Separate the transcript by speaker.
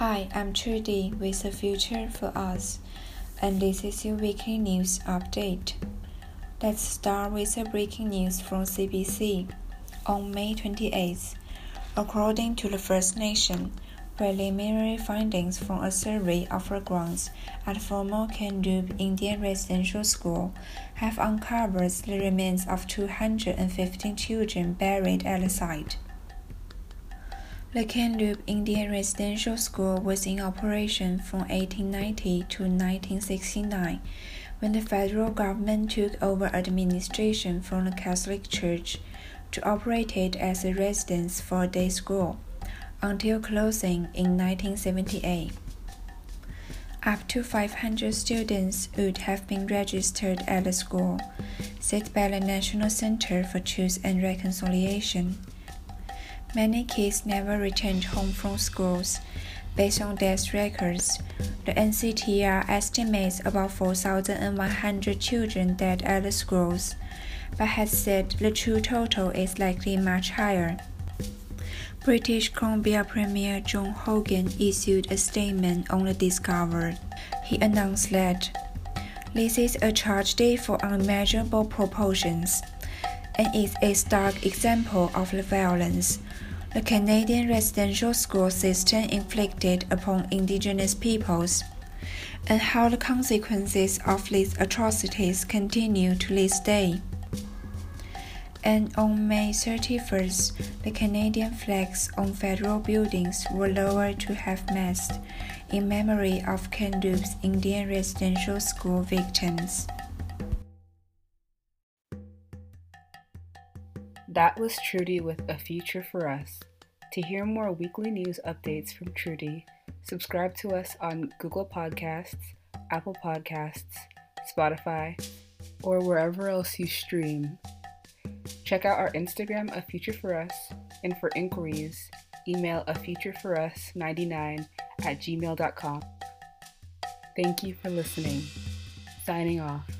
Speaker 1: Hi, I'm Trudy with the future for us, and this is your weekly news update. Let's start with the breaking news from CBC. On May 28th, according to the First Nation, preliminary findings from a survey of the grounds at former Kamloops Indian Residential School have uncovered the remains of 215 children buried at the site. The Kamloops Indian Residential School was in operation from 1890 to 1969, when the federal government took over administration from the Catholic Church to operate it as a residence for day school, until closing in 1978. Up to 500 students would have been registered at the school, said by the National Center for Truth and Reconciliation. Many kids never returned home from schools. Based on death records, the NCTR estimates about 4,100 children dead at the schools, but has said the true total is likely much higher. British Columbia Premier John Horgan issued a statement on the discovery. He announced that this is a tragedy for unimaginable proportions and is a stark example of the violence the Canadian residential school system inflicted upon Indigenous peoples, and how the consequences of these atrocities continue to this day. And on May 31st, the Canadian flags on federal buildings were lowered to half mast in memory of Kamloops Indian residential school victims.
Speaker 2: That was Trudy with A Future for Us. To hear more weekly news updates from Trudy, subscribe to us on Google Podcasts, Apple Podcasts, Spotify, or wherever else you stream. Check out our Instagram, A Future for Us, and for inquiries, email a future for us 99 at gmail.com. Thank you for listening. Signing off.